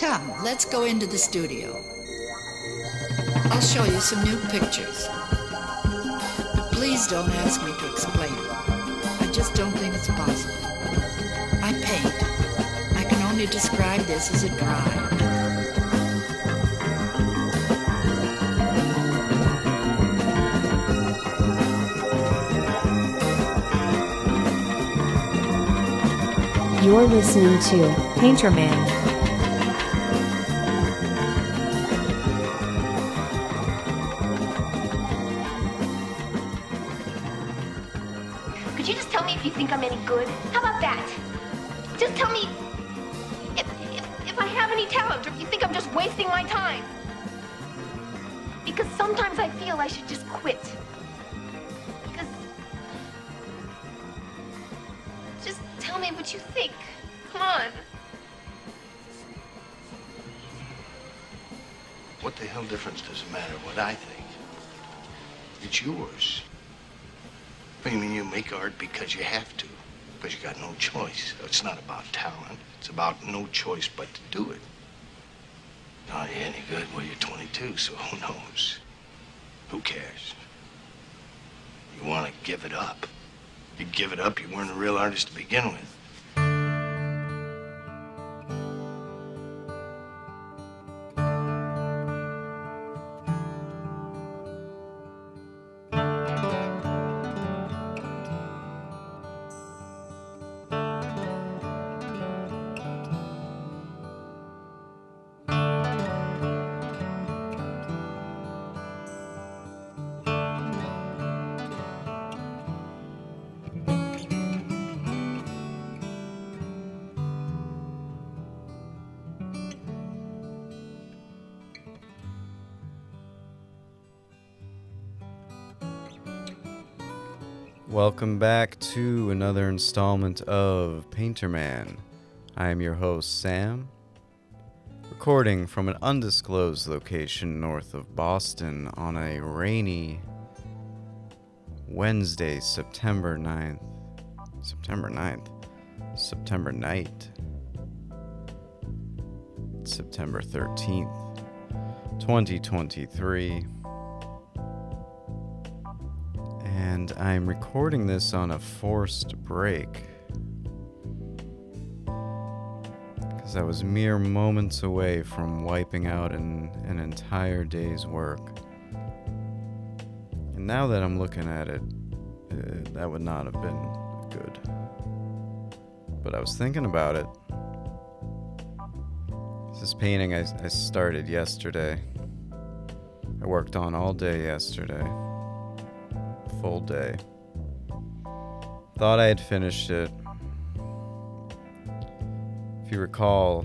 Come, let's go into the studio. I'll show you some new pictures. But please don't ask me to explain. I just don't think it's possible. I paint. I can only describe this as a drive. You're listening to Painter Man. Welcome back to another installment of Painter Man. I am your host, Sam, recording from an undisclosed location north of Boston on a rainy Wednesday, September 9th. September 9th? September night. September 13th, 2023 and I'm recording this on a forced break. Because I was mere moments away from wiping out an, an entire day's work. And now that I'm looking at it, uh, that would not have been good. But I was thinking about it. This painting I, I started yesterday. I worked on all day yesterday full day. Thought I had finished it. If you recall,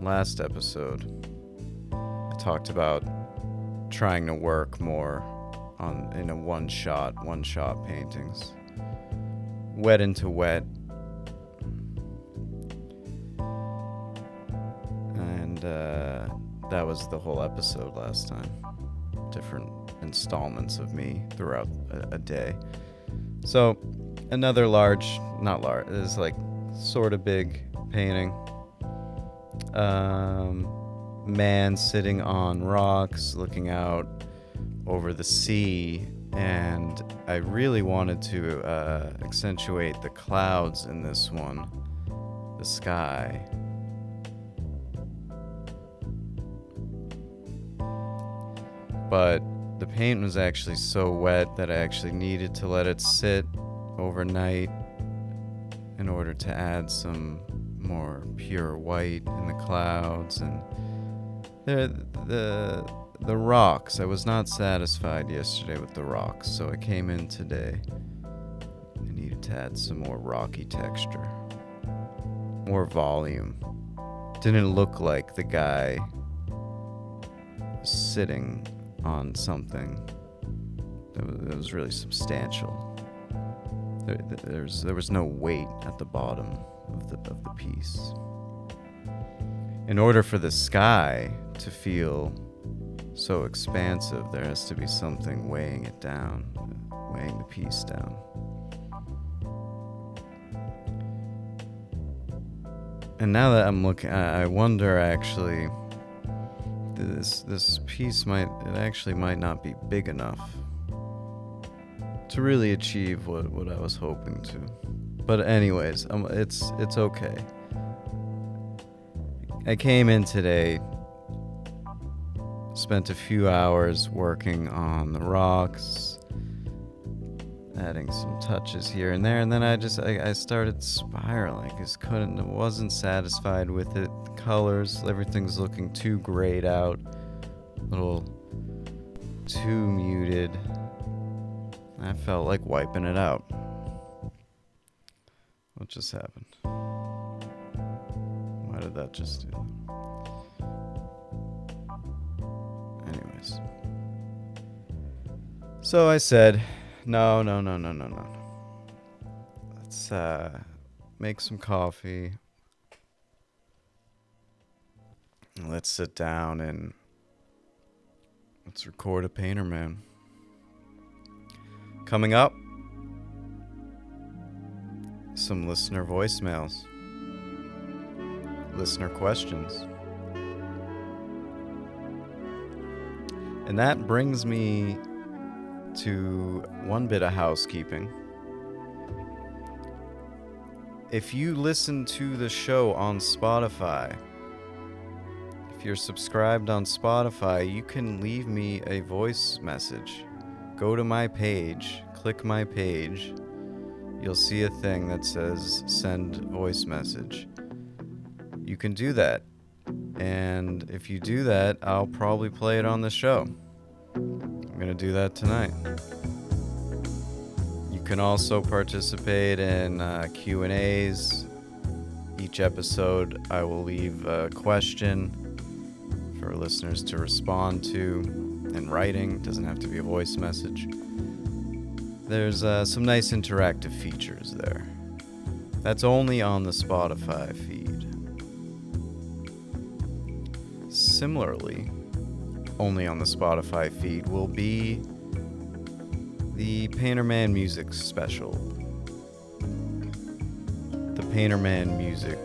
last episode, I talked about trying to work more on in a one shot, one shot paintings. Wet into wet. And uh, that was the whole episode last time. Different installments of me throughout a, a day. So, another large, not large, is like sort of big painting. Um, man sitting on rocks, looking out over the sea, and I really wanted to uh, accentuate the clouds in this one, the sky. But the paint was actually so wet that I actually needed to let it sit overnight in order to add some more pure white in the clouds and the the the rocks. I was not satisfied yesterday with the rocks, so I came in today. I needed to add some more rocky texture, more volume. Didn't look like the guy sitting on something that was, that was really substantial. There, there's, there was no weight at the bottom of the, of the piece. In order for the sky to feel so expansive, there has to be something weighing it down, weighing the piece down. And now that I'm looking, I I wonder actually. This this piece might it actually might not be big enough to really achieve what what I was hoping to. But anyways, um, it's it's okay. I came in today, spent a few hours working on the rocks, adding some touches here and there, and then I just I, I started spiraling. Just couldn't, wasn't satisfied with it. Colors, everything's looking too grayed out, a little too muted. I felt like wiping it out. What just happened? Why did that just do that? Anyways. So I said, no, no, no, no, no, no. Let's uh, make some coffee. Let's sit down and let's record a painter man. Coming up, some listener voicemails, listener questions. And that brings me to one bit of housekeeping. If you listen to the show on Spotify, if you're subscribed on Spotify, you can leave me a voice message. Go to my page, click my page. You'll see a thing that says send voice message. You can do that. And if you do that, I'll probably play it on the show. I'm going to do that tonight. You can also participate in uh, Q&As. Each episode I will leave a question for listeners to respond to in writing. It doesn't have to be a voice message. There's uh, some nice interactive features there. That's only on the Spotify feed. Similarly, only on the Spotify feed will be the Painterman Music Special. The Painterman Music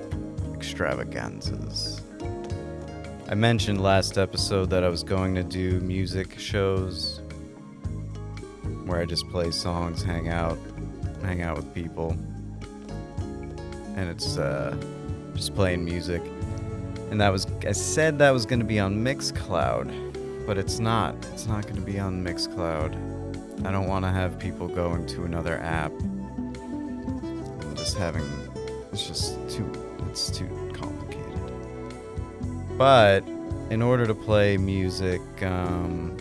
Extravaganzas. I mentioned last episode that I was going to do music shows where I just play songs, hang out, hang out with people. And it's uh, just playing music. And that was I said that was going to be on Mixcloud, but it's not. It's not going to be on Mixcloud. I don't want to have people going to another app. and just having it's just too it's too. But in order to play music, um,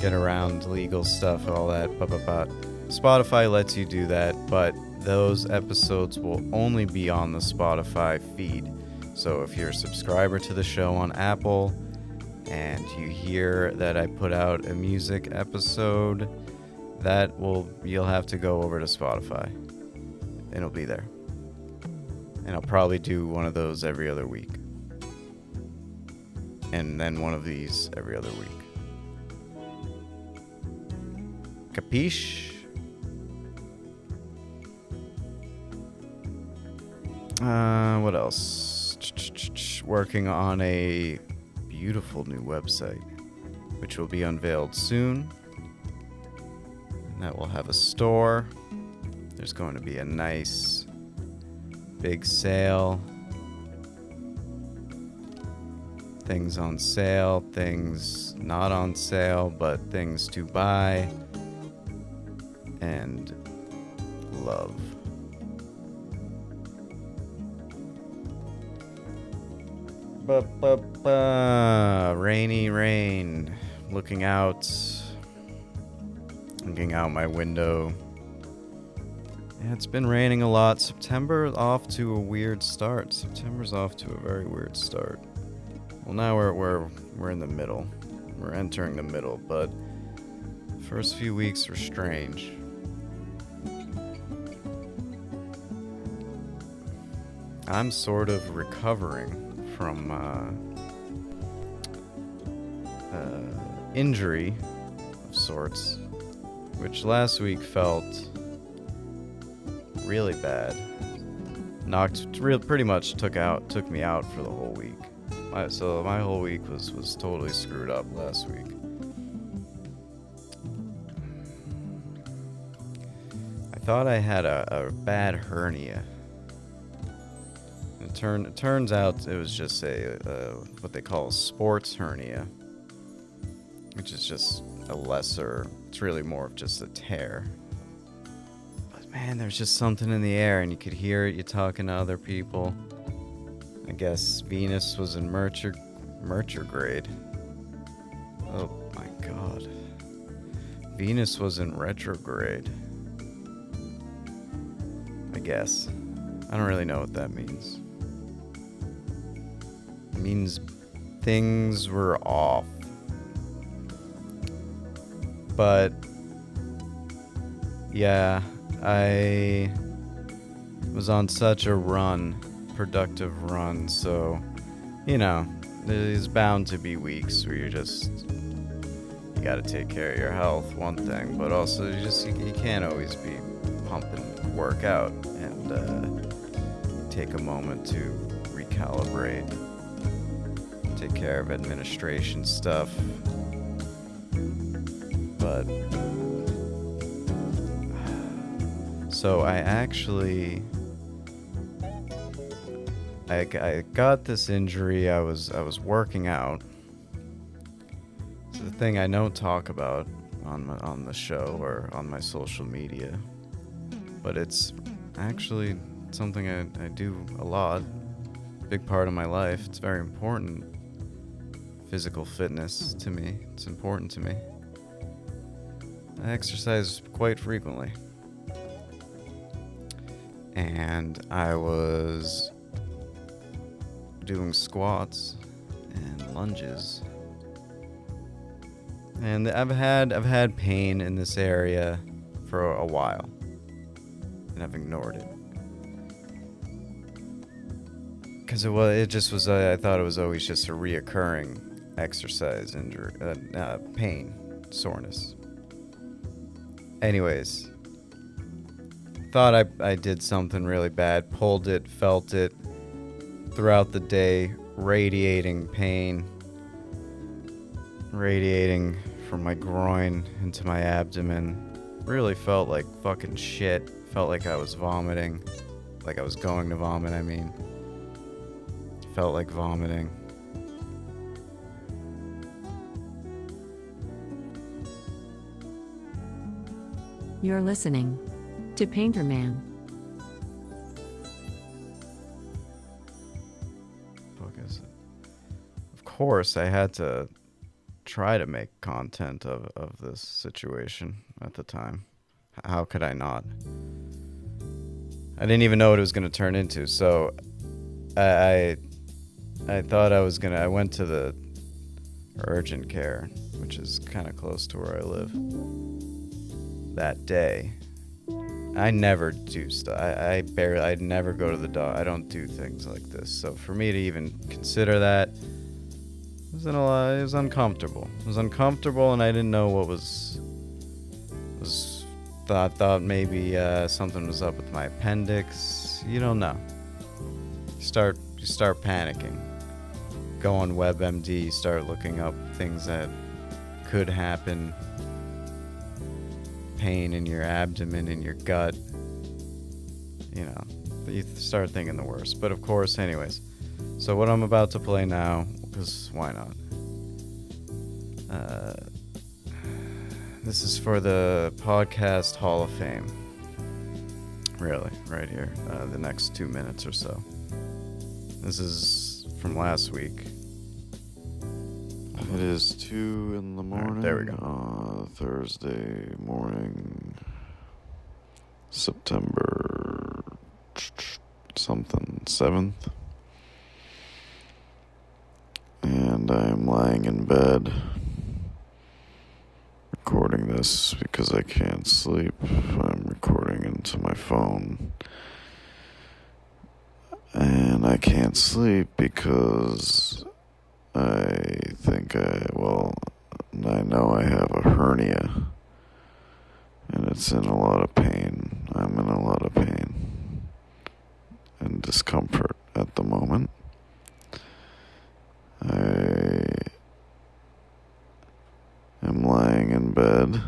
get around legal stuff, all that, blah. Spotify lets you do that, but those episodes will only be on the Spotify feed. So if you're a subscriber to the show on Apple and you hear that I put out a music episode, that will you'll have to go over to Spotify. It'll be there. And I'll probably do one of those every other week. And then one of these every other week. Capiche? Uh, what else? Working on a beautiful new website, which will be unveiled soon. And that will have a store. There's going to be a nice big sale. Things on sale, things not on sale, but things to buy and love. Ba, ba, ba. Rainy rain. Looking out. Looking out my window. Yeah, it's been raining a lot. September off to a weird start. September's off to a very weird start. Well, now we're we're we're in the middle. We're entering the middle, but first few weeks were strange. I'm sort of recovering from uh, uh, injury of sorts, which last week felt really bad. knocked real pretty much took out took me out for the whole week. My, so my whole week was was totally screwed up last week. I thought I had a, a bad hernia. It, turn, it turns out it was just a, a what they call sports hernia, which is just a lesser. It's really more of just a tear. But man, there's just something in the air, and you could hear it. You talking to other people. I guess Venus was in Mercher, Merchergrade. Oh my god. Venus was in retrograde. I guess. I don't really know what that means. It means things were off. But yeah, I was on such a run, productive run, so you know, there's bound to be weeks where you're just you got to take care of your health, one thing, but also you just you, you can't always be pumping work out and uh, take a moment to recalibrate, take care of administration stuff. But so I actually I, I got this injury. I was I was working out. It's the thing I don't talk about on my, on the show or on my social media, but it's actually something I, I do a lot. Big part of my life. It's very important. Physical fitness to me. It's important to me. I exercise quite frequently. And I was doing squats and lunges. And I've had I've had pain in this area for a while. And I've ignored it. Cuz it was it just was I thought it was always just a reoccurring exercise injury uh, uh, pain, soreness. Anyways, thought I, I did something really bad, pulled it, felt it throughout the day, radiating pain, radiating from my groin into my abdomen. Really felt like fucking shit. Felt like I was vomiting. Like I was going to vomit, I mean. Felt like vomiting. You're listening to Painter Man. Course, I had to try to make content of, of this situation at the time. How could I not? I didn't even know what it was going to turn into. So I, I I thought I was gonna. I went to the urgent care, which is kind of close to where I live. That day, I never do stuff. I, I barely. I never go to the dog. I don't do things like this. So for me to even consider that was in a. It was uncomfortable. It was uncomfortable, and I didn't know what was was. Thought thought maybe uh, something was up with my appendix. You don't know. You start you start panicking. Go on WebMD. Start looking up things that could happen pain in your abdomen, in your gut. You know, you start thinking the worst. But of course, anyways. So what I'm about to play now, because why not? Uh, this is for the podcast Hall of Fame. Really, right here, uh, the next two minutes or so. This is from last week. It is two in the right, morning. there we go. Uh, Thursday morning, September something seventh, and I am lying in bed recording this because I can't sleep. I'm recording into my phone. And I can't sleep because I think I, well, I know I have a hernia and it's in a lot of pain. I'm in a lot of pain. And discomfort at the moment. I am lying in bed,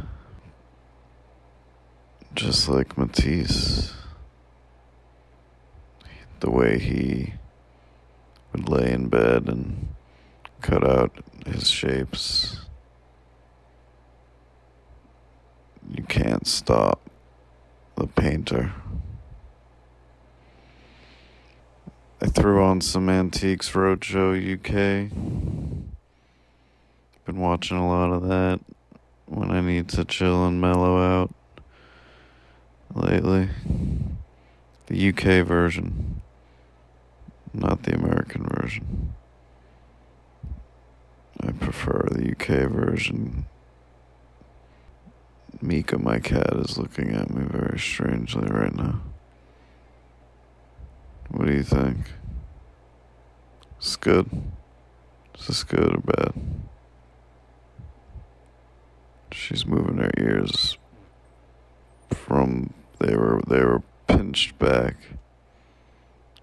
just like Matisse. The way he would lay in bed and cut out his shapes. You can't stop the painter. I threw on some Antiques Roadshow UK. Been watching a lot of that when I need to chill and mellow out lately. The UK version, not the American version. I prefer the UK version. Mika, my cat, is looking at me very strangely right now. What do you think? Is this good? Is this good or bad? She's moving her ears from they were they were pinched back.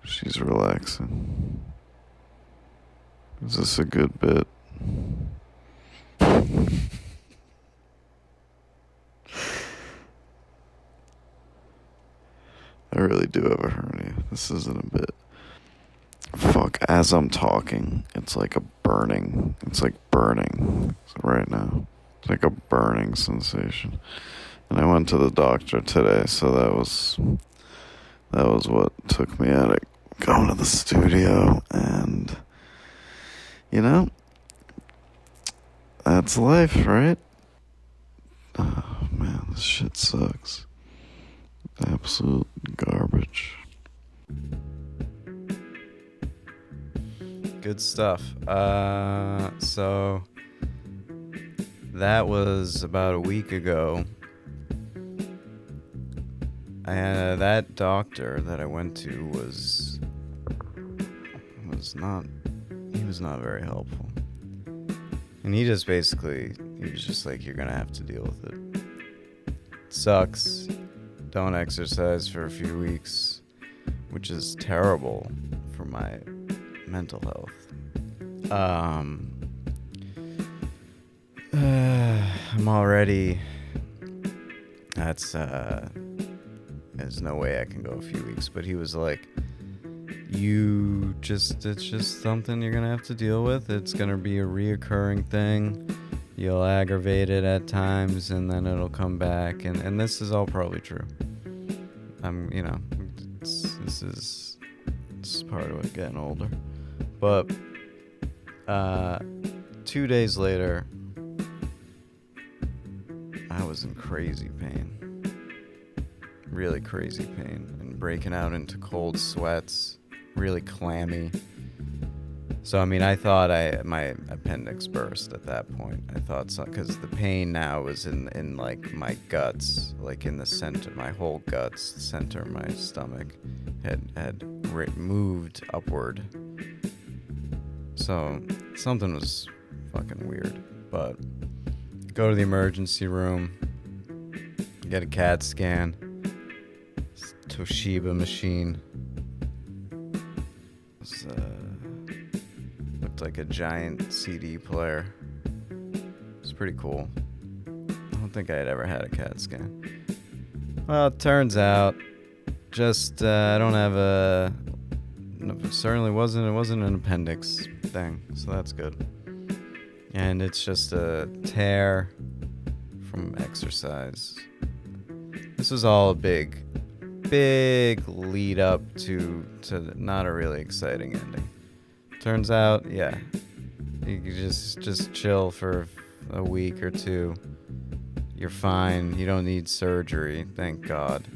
She's relaxing. Is this a good bit? I really do have a hernia. This isn't a bit. Fuck, as I'm talking, it's like a burning. It's like burning right now. It's like a burning sensation. And I went to the doctor today, so that was that was what took me out of going to the studio and you know that's life, right? Oh man, this shit sucks. Absolute garbage. Good stuff. Uh, so that was about a week ago. Uh, that doctor that I went to was was not he was not very helpful. And he just basically he was just like you're gonna have to deal with it. it sucks. Don't exercise for a few weeks, which is terrible for my mental health. Um uh, I'm already that's uh there's no way I can go a few weeks. But he was like, you just, it's just something you're to have to deal with. It's to be a reoccurring thing. You'll aggravate it at times and then it'll come back. And, and this is all probably true. I'm, you know, this is, this is part of it getting older. But, uh, two days later, I was in crazy pain really crazy pain and breaking out into cold sweats, really clammy. So I mean, I thought I my appendix burst at that point. I thought so because the pain now was in in like my guts, like in the center, my whole guts, center my stomach, had had moved upward. So something was fucking weird. But go to the emergency room, get a CAT scan. Toshiba machine. Uh, Like a giant CD player. It's pretty cool. I don't think I had ever had a CAT scan. Well, it turns out, just uh, I don't have a. It certainly wasn't. It wasn't an appendix thing, so that's good. And it's just a tear from exercise. This was all a big big lead up to to not a really exciting ending. Turns out, yeah, you just just chill for a week or two. You're fine. You don't need surgery. Thank God.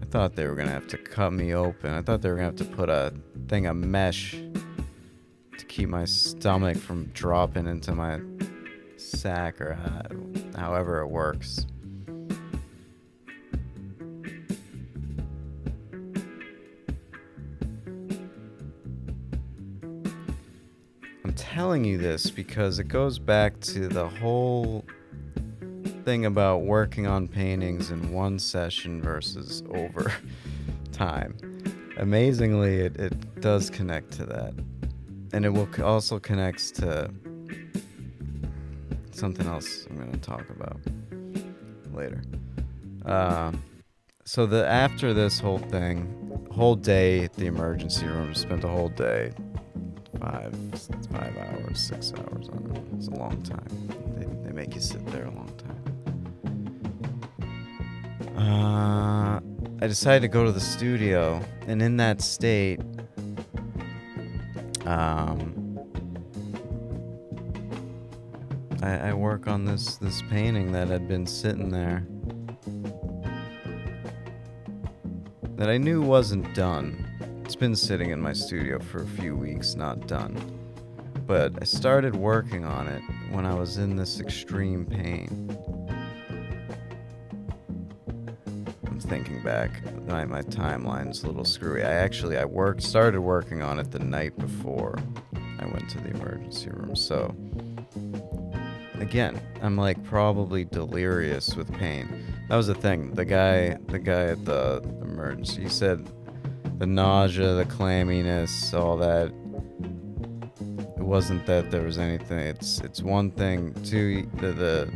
I thought they were gonna have to cut me open. I thought they were gonna have to put a thing of mesh to keep my stomach from dropping into my sack or however it works. Telling you this because it goes back to the whole thing about working on paintings in one session versus over time. amazingly, it, it does connect to that. And it will also connects to something else I'm going to talk about later. Uh, so the after this whole thing, whole day at the emergency room, spent a whole day, five five hours, six hours. Don't. It's a long time. They, they make you sit there a long time. Uh, I decided to go to the studio, and in that state, um, I, I work on this this painting that had been sitting there that I knew wasn't done. Been sitting in my studio for a few weeks, not done. But I started working on it when I was in this extreme pain. I'm thinking back, my, my timeline's a little screwy. I actually I worked started working on it the night before I went to the emergency room. So again, I'm like probably delirious with pain. That was the thing. The guy, the guy at the emergency, he said the nausea, the clamminess, all that. It wasn't that there was anything. It's it's one thing. Two, the the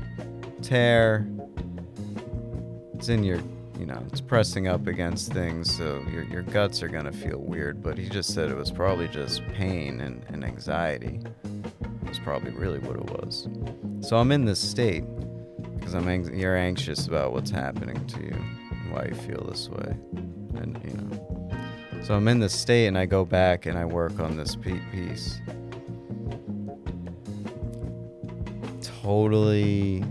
tear. It's in your, you know, it's pressing up against things, so your your guts are gonna feel weird. But he just said it was probably just pain and, and anxiety. Was probably really what it was. So I'm in this state because I'm ang- you're anxious about what's happening to you, and why you feel this way, and you know. So I'm in the state, and I go back and I work on this piece. Totally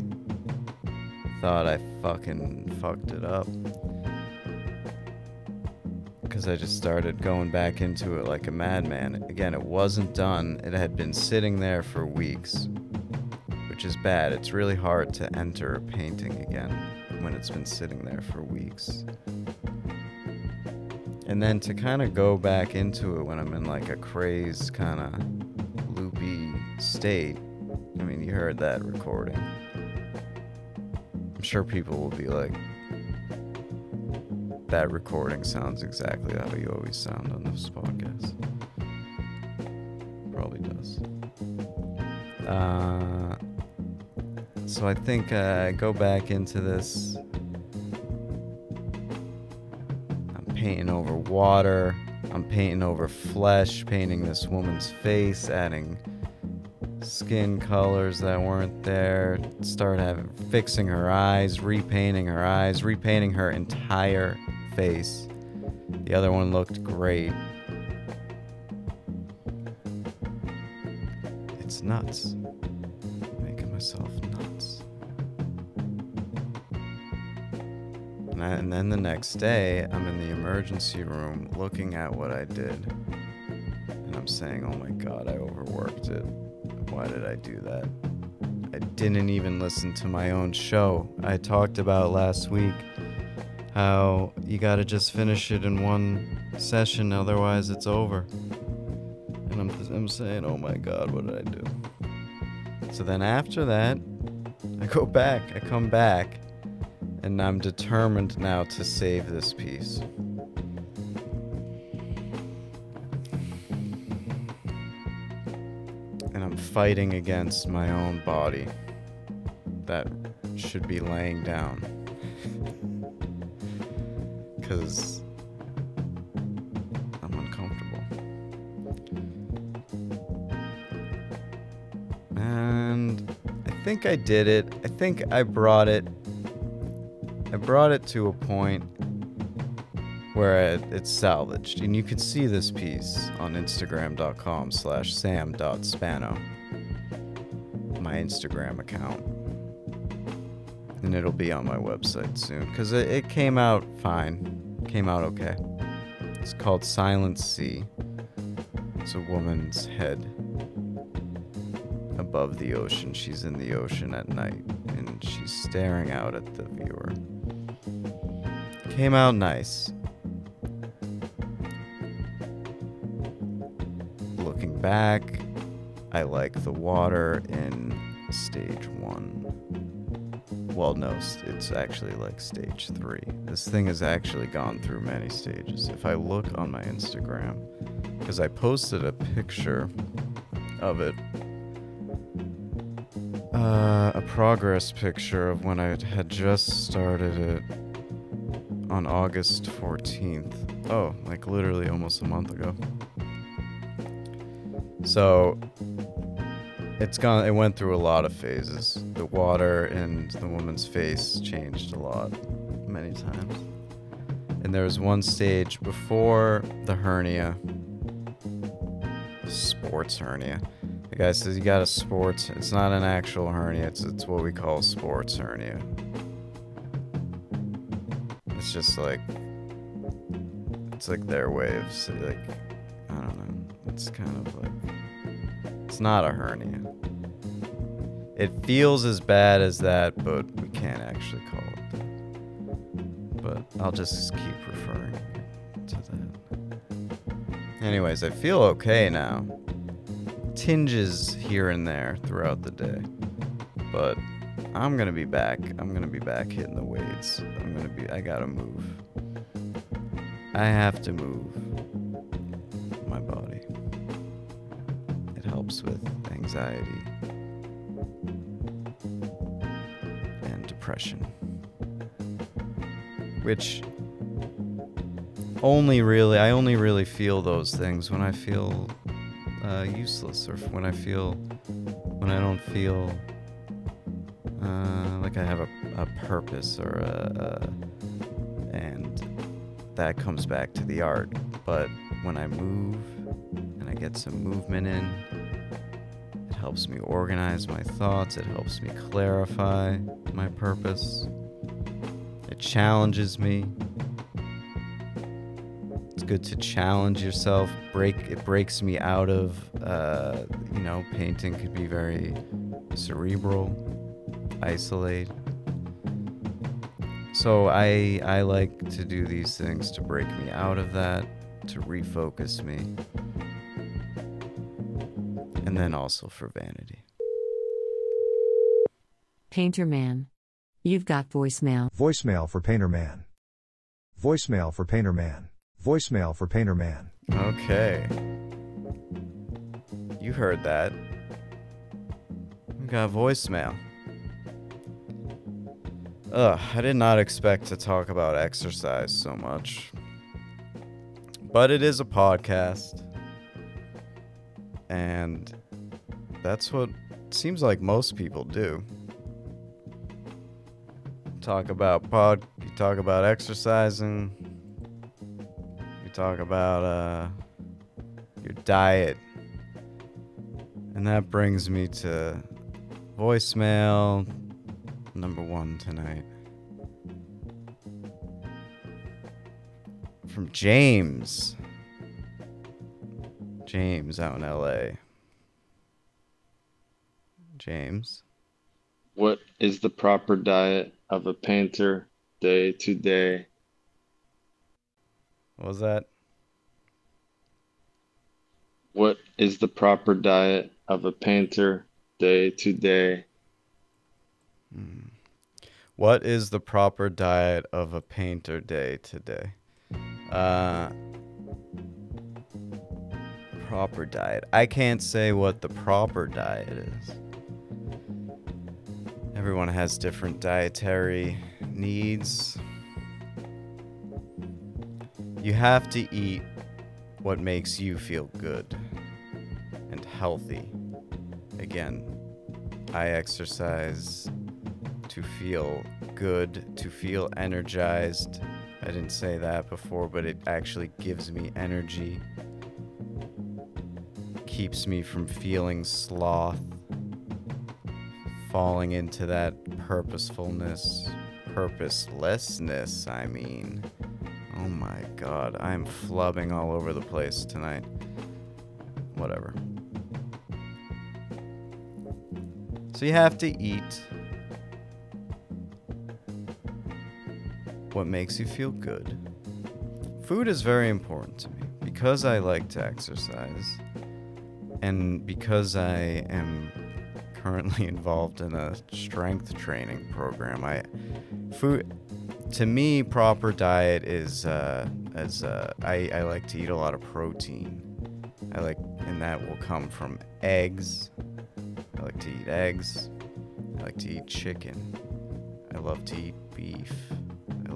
thought I fucking fucked it up. Because I just started going back into it like a madman. Again, it wasn't done. It had been sitting there for weeks which is bad. It's really hard to enter a painting again when it's been sitting there for weeks. And then to kind of go back into it when I'm in like a crazed kind of loopy state. I mean, you heard that recording. I'm sure people will be like, that recording sounds exactly how you always sound on this podcast. Probably does. Uh, so I think uh, I go back into this. Painting over water. I'm painting over flesh, painting this woman's face, adding skin colors that weren't there. Start having fixing her eyes, repainting her eyes, repainting her entire face. The other one looked great. It's nuts. And, then the next day, I'm in the emergency room looking at what I did. And I'm saying, oh my god, I overworked it. Why did I do that? I didn't even listen to my own show. I talked about last week how you gotta just finish it in one session, otherwise it's over. And I'm, I'm saying, oh my god, what did I do? So then after that, I go back, I come back, and I'm determined now to save this piece. And I'm fighting against my own body that should be laying down. Because I'm uncomfortable. And I think I did it. I think I brought it. I brought it to a point where it, it's salvaged. And you can see this piece on Instagram.com slash sam.spano. My Instagram account. And it'll be on my website soon. Because it, it came out fine. Came out okay. It's called Silent Sea. It's a woman's head above the ocean. She's in the ocean at night and she's staring out at the viewer. Came out nice. Looking back, I like the water in stage one. well, no, it's actually like stage three. This thing has actually gone through many stages. If I look on my Instagram, because I posted a picture of it, uh, a progress picture of when I had just started it on August 14th. Oh, like literally almost a month ago. So it's gone it went through a lot of phases. The water and the woman's face changed a lot many times. And there was one stage before the hernia. Sports hernia. The guy says you got a sports it's not an actual hernia, it's it's what we call sports hernia. It's just like it's like their way of like I don't know. It's kind of like it's not a hernia. It feels as bad as that, but we can't actually call it that. But I'll just keep referring to that. Anyways, I feel okay now. Tinges here and there throughout the day. But I'm gonna be back. I'm gonna be back hitting the weights. I'm gonna be I gotta move. I have to move my body. It helps with anxiety and depression. Which only really, I only really feel those things when I feel uh, useless or when I feel, when I don't feel like I have a, a purpose or a, a, and that comes back to the art. But when I move and I get some movement in, it helps me organize my thoughts, it helps me clarify my purpose, it challenges me. It's good to challenge yourself. Break it breaks me out of uh, you know, painting could be very cerebral, isolate. So I I like to do these things to break me out of that, to refocus me. And then also for vanity. Painter Man. You've got voicemail. Voicemail for Painter Man. Voicemail for Painter Man. Voicemail for Painter Man. Okay. You heard that. We got voicemail. Ugh, I did not expect to talk about exercise so much. But it is a podcast. And that's what seems like most people do. Talk about pod you talk about exercising. You talk about uh your diet. And that brings me to voicemail number one tonight. From James. James out in LA. James. What is the proper diet of a painter day to day? What was that? What is the proper diet of a painter day to day? Hmm. What is the proper diet of a painter day today? Uh, proper diet. I can't say what the proper diet is. Everyone has different dietary needs. You have to eat what makes you feel good and healthy. Again, I exercise to feel good, to feel energized. I didn't say that before, but it actually gives me energy, keeps me from feeling sloth, falling into that purposefulness, purposelessness, I mean. Oh my god, I'm flubbing all over the place tonight. Whatever. So you have to eat what makes you feel good. Food is very important to me because I like to exercise and because I am currently involved in a strength training program. I food to me proper diet is uh, as uh, I, I like to eat a lot of protein. I like and that will come from eggs. I like to eat eggs. I like to eat chicken. I love to eat beef.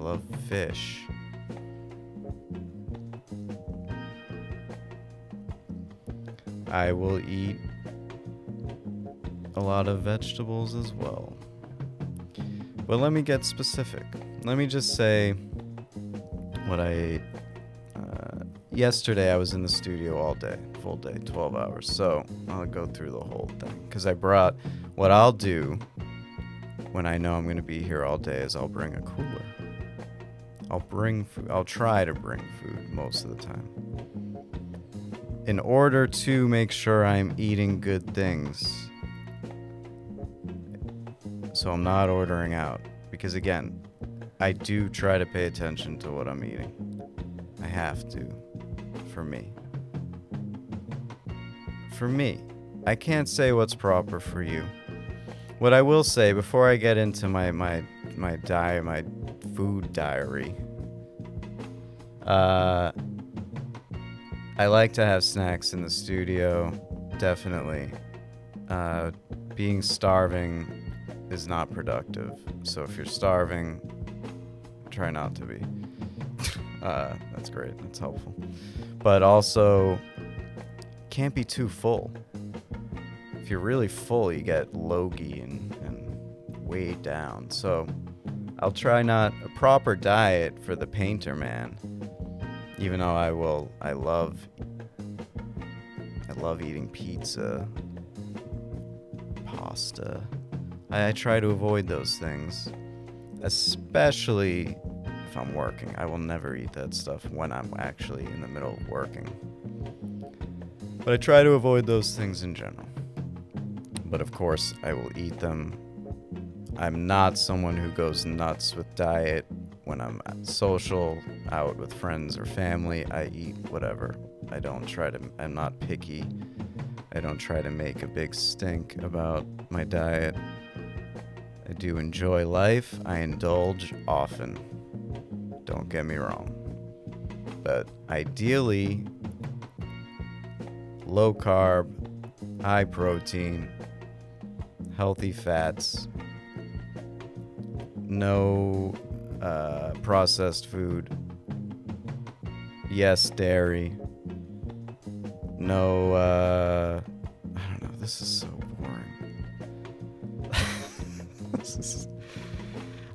Love fish. I will eat a lot of vegetables as well. But let me get specific. Let me just say what I ate. Uh, yesterday, I was in the studio all day, full day, 12 hours. So I'll go through the whole thing. Because I brought what I'll do when I know I'm going to be here all day is I'll bring a cooler. I'll bring food. I'll try to bring food most of the time. In order to make sure I'm eating good things. So I'm not ordering out. Because again, I do try to pay attention to what I'm eating. I have to. For me. For me. I can't say what's proper for you. What I will say before I get into my my my diet, my food diary. Uh I like to have snacks in the studio, definitely. Uh, being starving is not productive. So if you're starving, try not to be. uh, that's great. That's helpful. But also, can't be too full. If you're really full, you get logy and, and weighed down. So I'll try not a proper diet for the painter man. Even though I will, I love, I love eating pizza, pasta. I, I try to avoid those things, especially if I'm working. I will never eat that stuff when I'm actually in the middle of working. But I try to avoid those things in general. But of course, I will eat them. I'm not someone who goes nuts with diet when I'm social, out with friends or family. I eat whatever. I don't try to, I'm not picky. I don't try to make a big stink about my diet. I do enjoy life. I indulge often. Don't get me wrong. But ideally, low carb, high protein, healthy fats, no uh, processed food, yes, dairy, no, uh, I don't know, this is so boring. this is,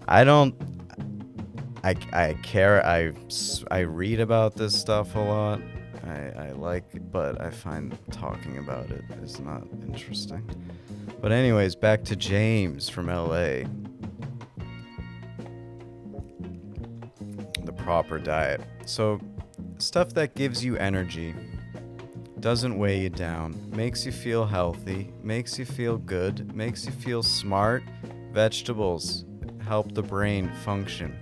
I don't, I, I care, I, I read about this stuff a lot. I, I like, but I find talking about it is not interesting. But anyways, back to James from LA. Proper diet. So, stuff that gives you energy, doesn't weigh you down, makes you feel healthy, makes you feel good, makes you feel smart. Vegetables help the brain function.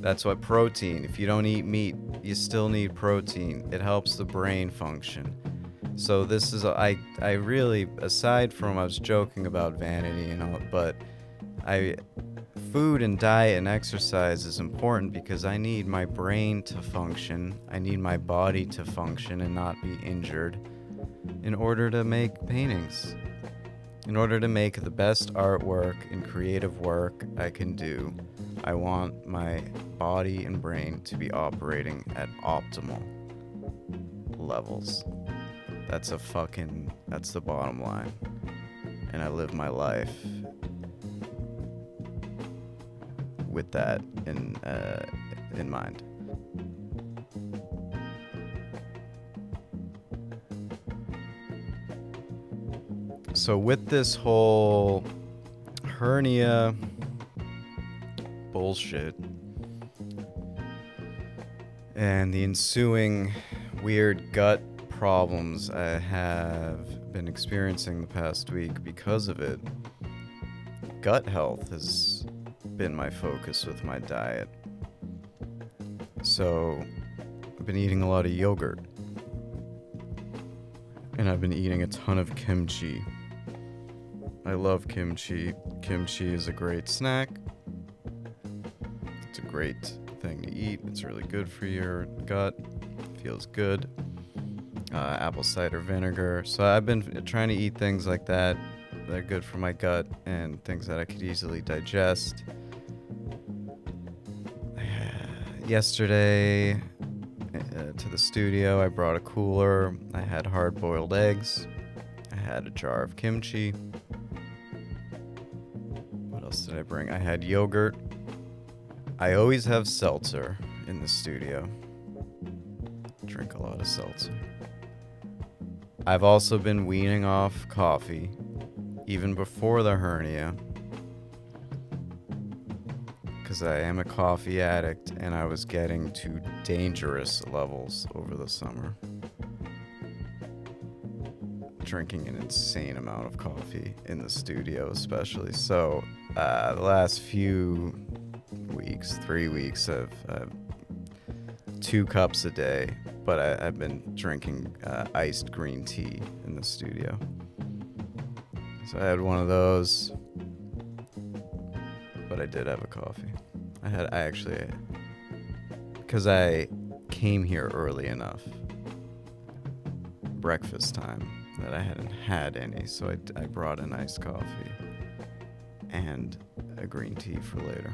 That's what protein. If you don't eat meat, you still need protein. It helps the brain function. So this is I I really aside from I was joking about vanity and all, but I food and diet and exercise is important because I need my brain to function. I need my body to function and not be injured in order to make paintings. In order to make the best artwork and creative work I can do, I want my body and brain to be operating at optimal levels. That's a fucking that's the bottom line. And I live my life with that in uh, in mind. So with this whole hernia bullshit and the ensuing weird gut problems I have been experiencing the past week because of it, gut health has been my focus with my diet. So, I've been eating a lot of yogurt. And I've been eating a ton of kimchi. I love kimchi. Kimchi is a great snack. It's a great thing to eat. It's really good for your gut. Feels good. Uh, apple cider vinegar. So I've been trying to eat things like that that are good for my gut and things that I could easily digest. Yesterday, uh, to the studio, I brought a cooler. I had hard boiled eggs. I had a jar of kimchi. What else did I bring? I had yogurt. I always have seltzer in the studio. Drink a lot of seltzer. I've also been weaning off coffee, even before the hernia, because I am a coffee addict and I was getting to dangerous levels over the summer. Drinking an insane amount of coffee in the studio, especially. So, uh, the last few weeks, three weeks, I've, I've two cups a day, but I, I've been drinking uh, iced green tea in the studio. So I had one of those, but I did have a coffee. I had, I actually, because I came here early enough, breakfast time, that I hadn't had any, so I, I brought an iced coffee and a green tea for later.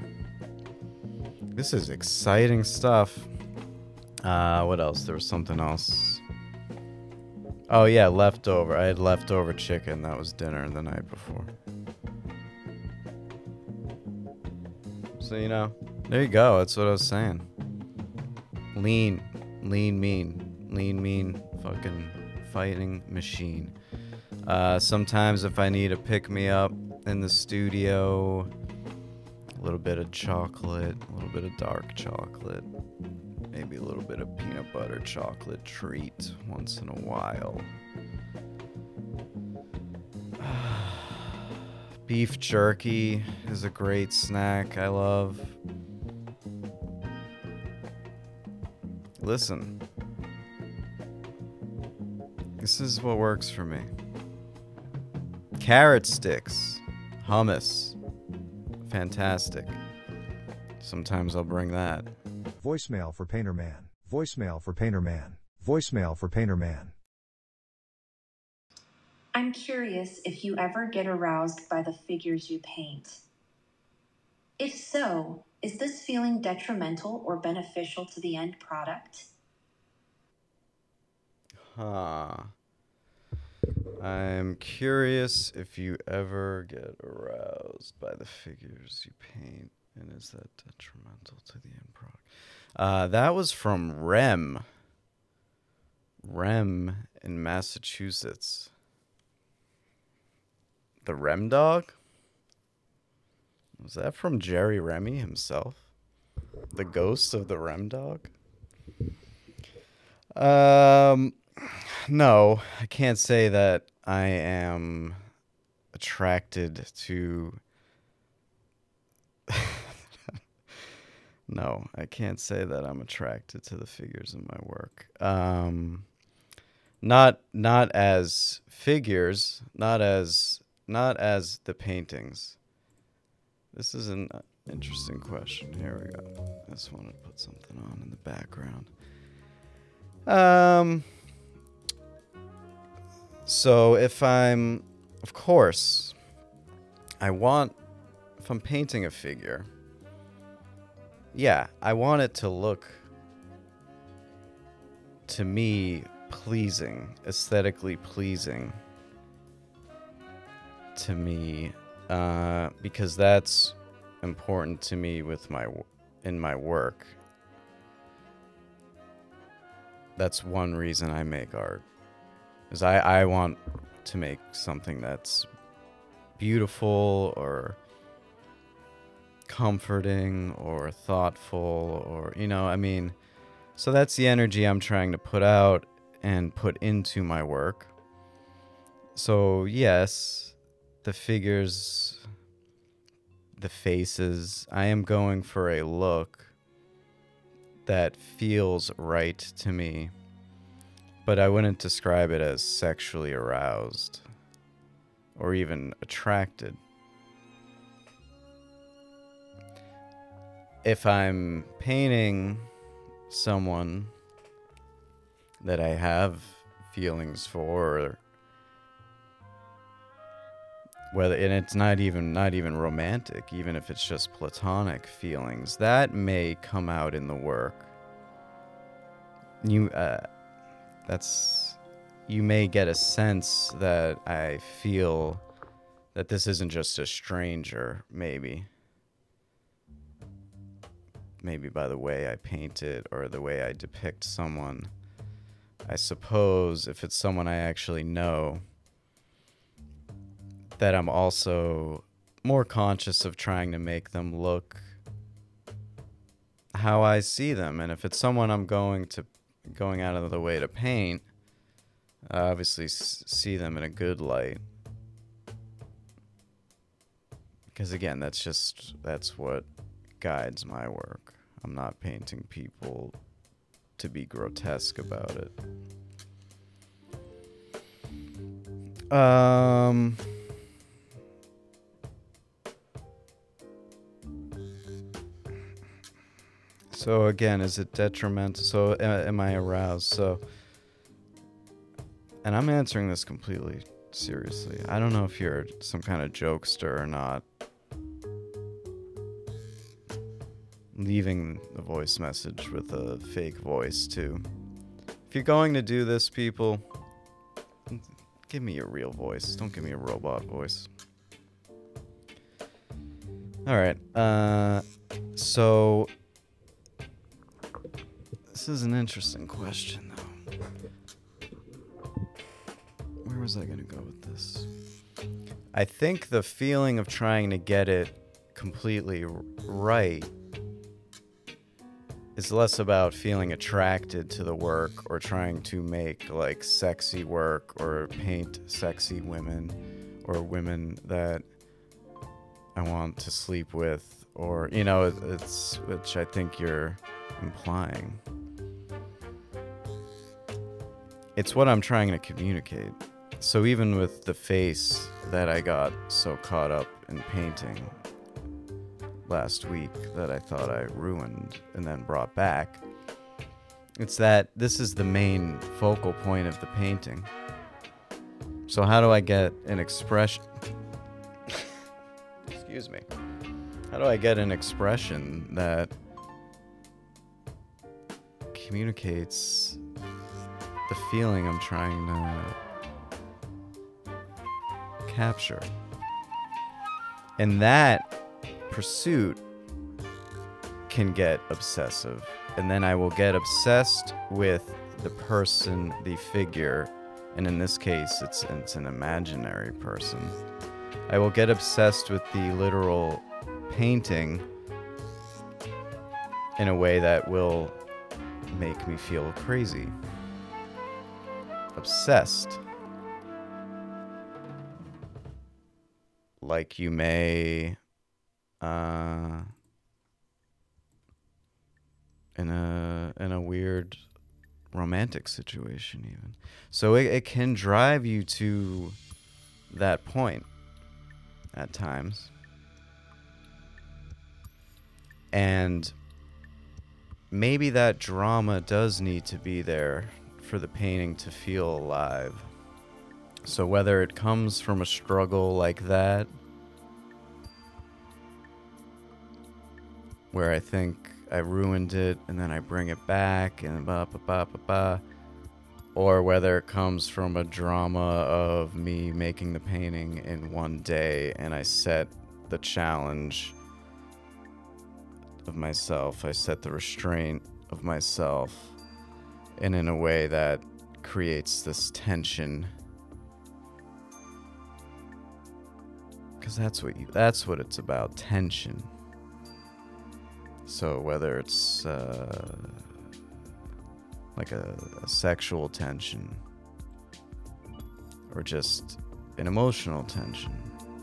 This is exciting stuff. Uh, what else? There was something else. Oh yeah, leftover. I had leftover chicken. That was dinner the night before. So you know, there you go. That's what I was saying. Lean, lean, mean, lean, mean, fucking fighting machine. Uh, sometimes if I need to pick me up in the studio, a little bit of chocolate, a little bit of dark chocolate, maybe a little bit of peanut butter chocolate treat once in a while. Beef jerky is a great snack I love. Listen, this is what works for me carrot sticks, hummus, fantastic. Sometimes I'll bring that. Voicemail for Painter Man. Voicemail for Painter Man. Voicemail for Painter Man. I'm curious if you ever get aroused by the figures you paint. If so, is this feeling detrimental or beneficial to the end product? Huh. I'm curious if you ever get aroused by the figures you paint, and is that detrimental to the end product? Uh, that was from Rem. Rem in Massachusetts. The Rem dog? Was that from Jerry Remy himself? The ghost of the Rem dog? Um, no, I can't say that I am attracted to. no, I can't say that I'm attracted to the figures in my work. Um, not not as figures, not as not as the paintings. This is an uh, interesting question. Here we go. I just want to put something on in the background. Um. So if I'm, of course, I want, if I'm painting a figure, yeah, I want it to look, to me, pleasing, aesthetically pleasing to me, uh, because that's important to me with my in my work. That's one reason I make art. Is I, I want to make something that's beautiful or comforting or thoughtful or you know, I mean so that's the energy I'm trying to put out and put into my work. So, yes, the figures the faces, I am going for a look that feels right to me, but I wouldn't describe it as sexually aroused or even attracted. If I'm painting someone that I have feelings for or whether and it's not even not even romantic even if it's just platonic feelings that may come out in the work. You uh, that's you may get a sense that i feel that this isn't just a stranger maybe. Maybe by the way i paint it or the way i depict someone. I suppose if it's someone i actually know that I'm also more conscious of trying to make them look how I see them. And if it's someone I'm going to going out of the way to paint, I obviously see them in a good light. Because again, that's just that's what guides my work. I'm not painting people to be grotesque about it. Um So again, is it detrimental? So a- am I aroused? So, and I'm answering this completely seriously. I don't know if you're some kind of jokester or not. Leaving the voice message with a fake voice too. If you're going to do this, people, give me your real voice. Don't give me a robot voice. All right. Uh, so this is an interesting question, though. Where was I going to go with this? I think the feeling of trying to get it completely right is less about feeling attracted to the work or trying to make like sexy work or paint sexy women or women that I want to sleep with or you know it's which I think you're implying. It's what I'm trying to communicate. So even with the face that I got so caught up in painting last week that I thought I ruined and then brought back, it's that this is the main focal point of the painting. So how do I get an expression Excuse me. How do I get an expression that communicates the feeling I'm trying to capture? And that pursuit can get obsessive. And then I will get obsessed with the person, the figure, and in this case, it's, it's an imaginary person. I will get obsessed with the literal painting in a way that will make me feel crazy. Obsessed. Like you may uh in a in a weird romantic situation even. So it, it can drive you to that point at times. And maybe that drama does need to be there for the painting to feel alive. So whether it comes from a struggle like that, where I think I ruined it and then I bring it back and ba ba ba ba ba, or whether it comes from a drama of me making the painting in one day and I set the challenge of myself, I set the restraint of myself, and in a way that creates this tension. Because that's what you, that's what it's about tension. So whether it's uh, like a, a sexual tension or just an emotional tension,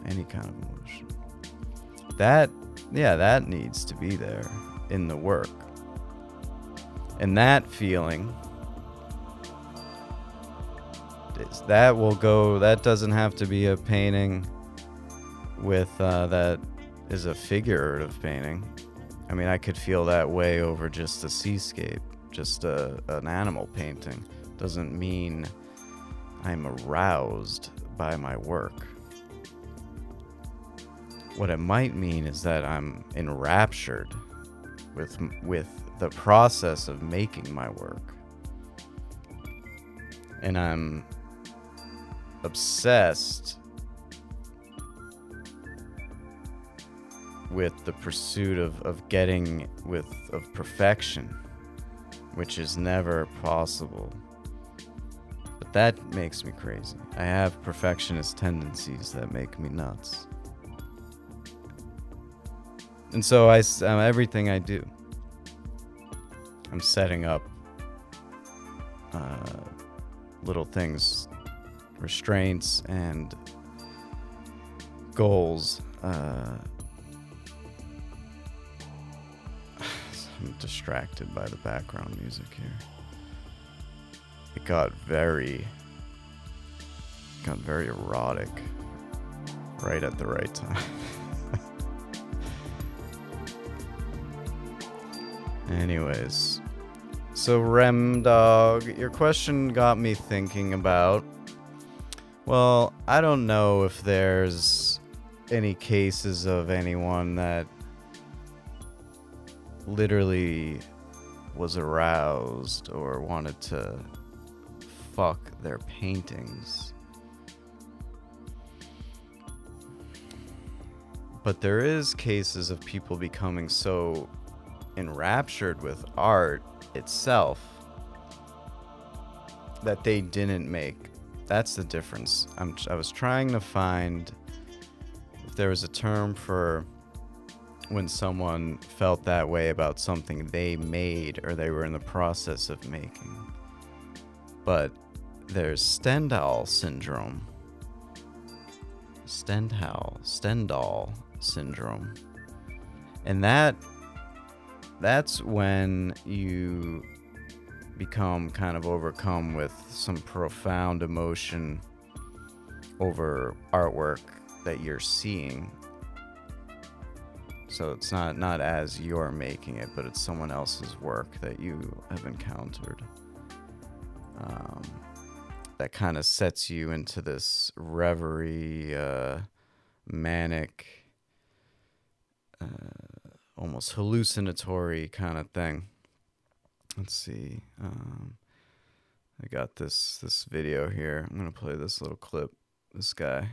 any kind of emotion. That, yeah, that needs to be there in the work. And that feeling that will go. That doesn't have to be a painting with uh, that is a figurative painting. I mean, I could feel that way over just a seascape, just a, an animal painting. Doesn't mean I'm aroused by my work. What it might mean is that I'm enraptured with with the process of making my work. And I'm obsessed with the pursuit of, of getting with of perfection, which is never possible. But that makes me crazy. I have perfectionist tendencies that make me nuts. And so I, um, everything I do, I'm setting up uh, little things, restraints, and goals. Uh, I'm distracted by the background music here. It got very, got very erotic right at the right time. Anyways, so Rem Dog, your question got me thinking about. Well, I don't know if there's any cases of anyone that literally was aroused or wanted to fuck their paintings. But there is cases of people becoming so enraptured with art itself that they didn't make. That's the difference. I'm, I was trying to find if there was a term for when someone felt that way about something they made or they were in the process of making. But there's Stendhal syndrome. Stendhal, Stendhal syndrome. And that that's when you become kind of overcome with some profound emotion over artwork that you're seeing. So it's not not as you're making it but it's someone else's work that you have encountered um, that kind of sets you into this reverie uh, manic uh, almost hallucinatory kind of thing let's see um, i got this this video here i'm gonna play this little clip this guy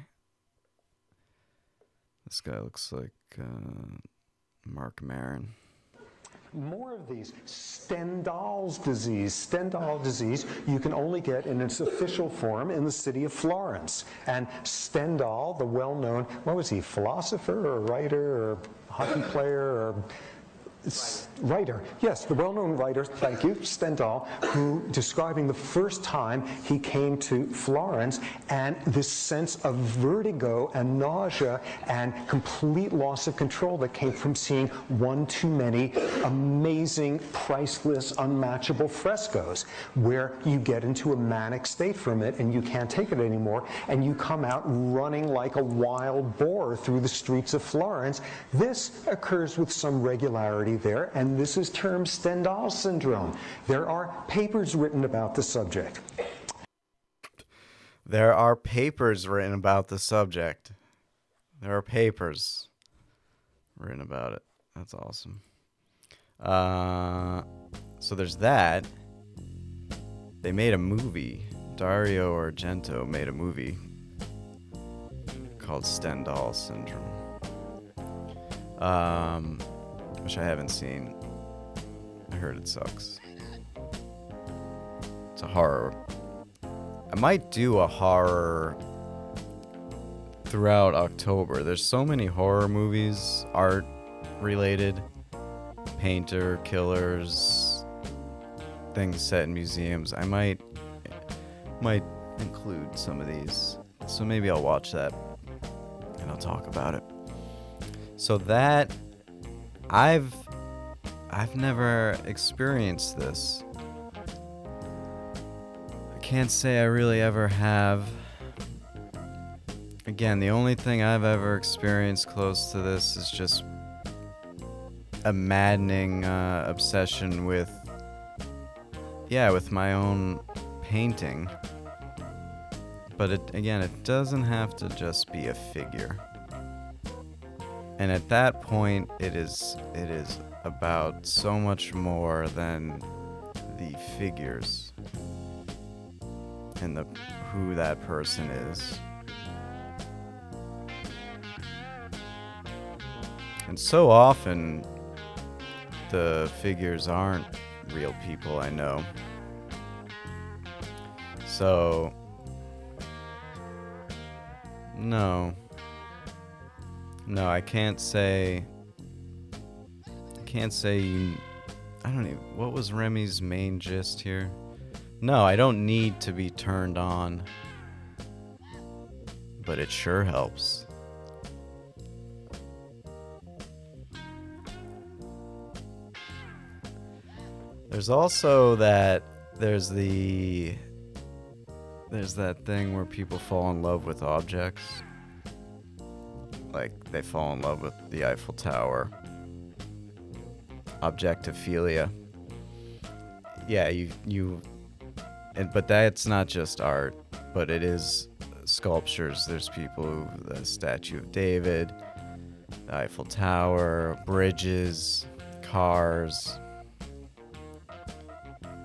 this guy looks like uh, Marc Maron. More of these. Stendhal's disease. Stendhal disease you can only get in its official form in the city of Florence. And Stendhal, the well-known, what was he, philosopher or writer or hockey player or writer, yes, the well-known writer, thank you, Stendhal, who describing the first time he came to Florence and this sense of vertigo and nausea and complete loss of control that came from seeing one too many amazing, priceless, unmatchable frescoes, where you get into a manic state from it and you can't take it anymore, and you come out running like a wild boar through the streets of Florence. This occurs with some regularity there, and this is termed Stendhal syndrome. There are papers written about the subject. There are papers written about the subject. There are papers written about it. That's awesome. Uh, so there's that. They made a movie. Dario Argento made a movie called Stendhal Syndrome, um, which I haven't seen. I heard it sucks. It's a horror I might do a horror throughout October. There's so many horror movies, art related, painter, killers, things set in museums. I might might include some of these. So maybe I'll watch that and I'll talk about it. So that I've I've never experienced this. I can't say I really ever have. Again, the only thing I've ever experienced close to this is just a maddening uh, obsession with, yeah, with my own painting. But it, again, it doesn't have to just be a figure. And at that point, it is it is about so much more than the figures and the who that person is. And so often the figures aren't real people I know. So no. No, I can't say I can't say you I don't even what was Remy's main gist here? No, I don't need to be turned on. But it sure helps. There's also that there's the there's that thing where people fall in love with objects. Like they fall in love with the Eiffel Tower. Objectophilia. Yeah, you you and but that's not just art, but it is sculptures. There's people who the Statue of David, the Eiffel Tower, bridges, cars.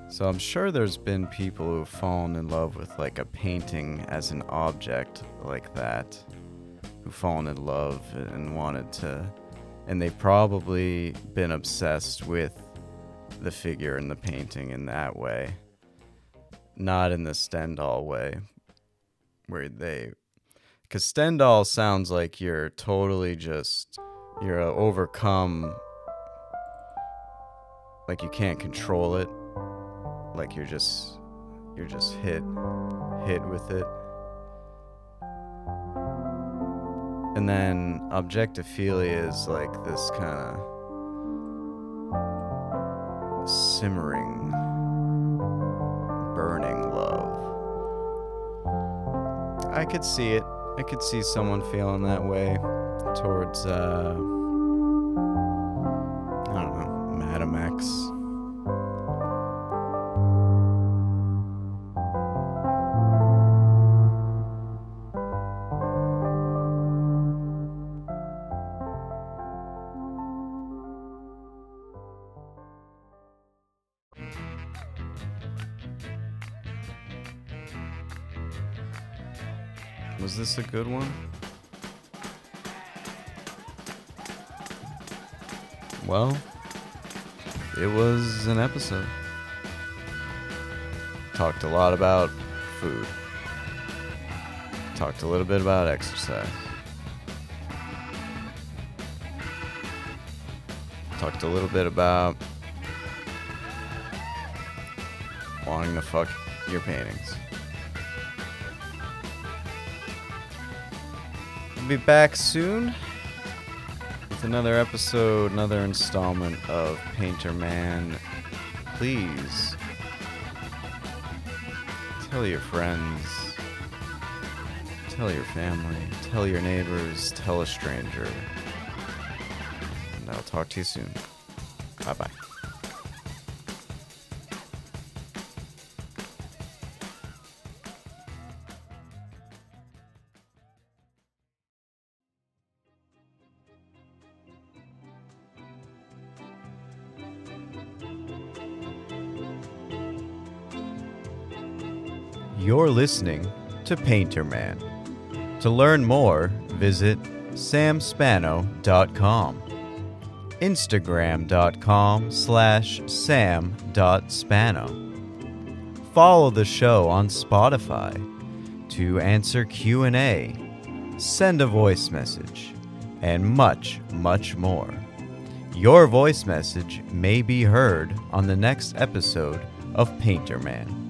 So I'm sure there's been people who've fallen in love with like a painting as an object like that, fallen in love and wanted to, and they've probably been obsessed with the figure and the painting in that way, not in the Stendhal way, where they, because Stendhal sounds like you're totally just you're overcome, like you can't control it. Like you're just you're just hit hit with it and then objectophilia is like this kind of simmering burning love. I could see it. I could see someone feeling that way towards uh i don't know Madame X this a good one? Well, it was an episode. Talked a lot about food. Talked a little bit about exercise. Talked a little bit about wanting to fuck your paintings. We'll be back soon with another episode, another installment of Painter Man. Please tell your friends, tell your family, tell your neighbors, tell a stranger. And I'll talk to you soon. Bye bye. You're listening to Painter Man. To learn more, visit samspano.com, instagram.com slash sam.spano. Follow the show on Spotify to answer Q&A, send a voice message, and much, much more. Your voice message may be heard on the next episode of Painter Man.